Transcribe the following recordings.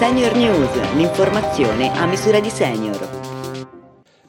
Senior News, l'informazione a misura di senior.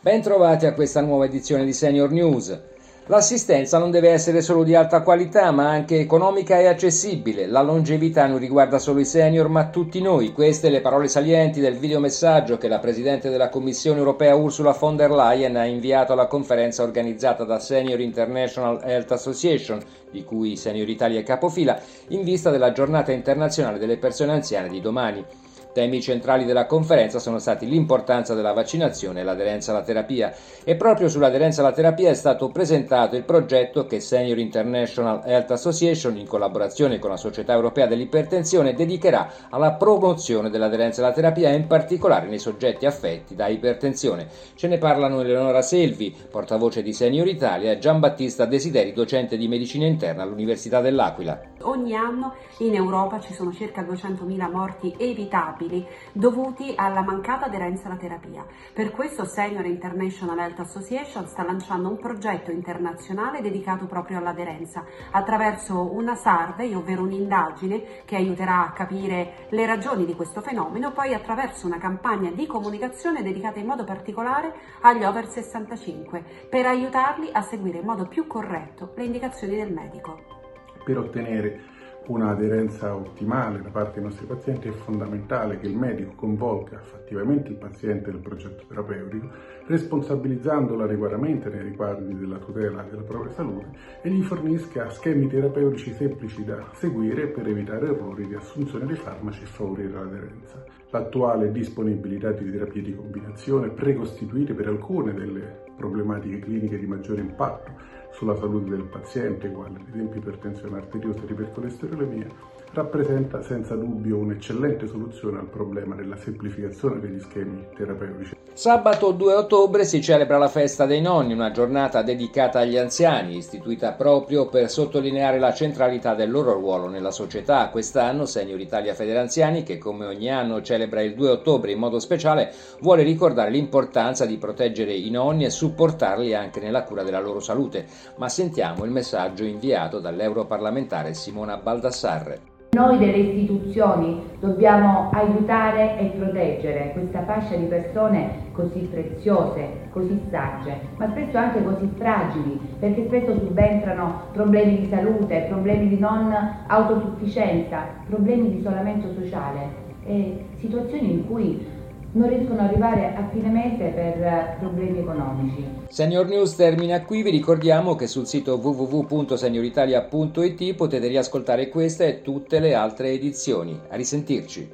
Bentrovati a questa nuova edizione di Senior News. L'assistenza non deve essere solo di alta qualità, ma anche economica e accessibile. La longevità non riguarda solo i senior, ma tutti noi. Queste le parole salienti del videomessaggio che la Presidente della Commissione europea Ursula von der Leyen ha inviato alla conferenza organizzata da Senior International Health Association, di cui Senior Italia è capofila, in vista della giornata internazionale delle persone anziane di domani. Temi centrali della conferenza sono stati l'importanza della vaccinazione e l'aderenza alla terapia e proprio sull'aderenza alla terapia è stato presentato il progetto che Senior International Health Association in collaborazione con la Società Europea dell'Ipertensione dedicherà alla promozione dell'aderenza alla terapia in particolare nei soggetti affetti da ipertensione. Ce ne parlano Eleonora Selvi, portavoce di Senior Italia e Giambattista Desideri, docente di medicina interna all'Università dell'Aquila. Ogni anno in Europa ci sono circa 200.000 morti evitabili inevitabili dovuti alla mancata aderenza alla terapia. Per questo Senior International Health Association sta lanciando un progetto internazionale dedicato proprio all'aderenza attraverso una survey, ovvero un'indagine che aiuterà a capire le ragioni di questo fenomeno, poi attraverso una campagna di comunicazione dedicata in modo particolare agli over 65 per aiutarli a seguire in modo più corretto le indicazioni del medico. Per ottenere un'aderenza ottimale da parte dei nostri pazienti è fondamentale che il medico coinvolga fattivamente il paziente nel progetto terapeutico, responsabilizzandolo adeguatamente nei riguardi della tutela della propria salute e gli fornisca schemi terapeutici semplici da seguire per evitare errori di assunzione dei farmaci e favorire l'aderenza. L'attuale disponibilità di terapie di combinazione precostituite per alcune delle problematiche cliniche di maggiore impatto sulla salute del paziente, quale ad esempio ipertensione arteriosa e ipercolesterolemia, rappresenta senza dubbio un'eccellente soluzione al problema della semplificazione degli schemi terapeutici. Sabato 2 ottobre si celebra la festa dei nonni, una giornata dedicata agli anziani, istituita proprio per sottolineare la centralità del loro ruolo nella società. Quest'anno Senior Italia Federanziani, che come ogni anno celebra il 2 ottobre in modo speciale, vuole ricordare l'importanza di proteggere i nonni e supportarli anche nella cura della loro salute. Ma sentiamo il messaggio inviato dall'europarlamentare Simona Baldassarre. Noi delle istituzioni dobbiamo aiutare e proteggere questa fascia di persone così preziose, così sagge, ma spesso anche così fragili, perché spesso subentrano problemi di salute, problemi di non autosufficienza, problemi di isolamento sociale e situazioni in cui non riescono ad arrivare a fine mese per eh, problemi economici. Senior News termina qui, vi ricordiamo che sul sito www.senioritalia.it potete riascoltare questa e tutte le altre edizioni. A risentirci.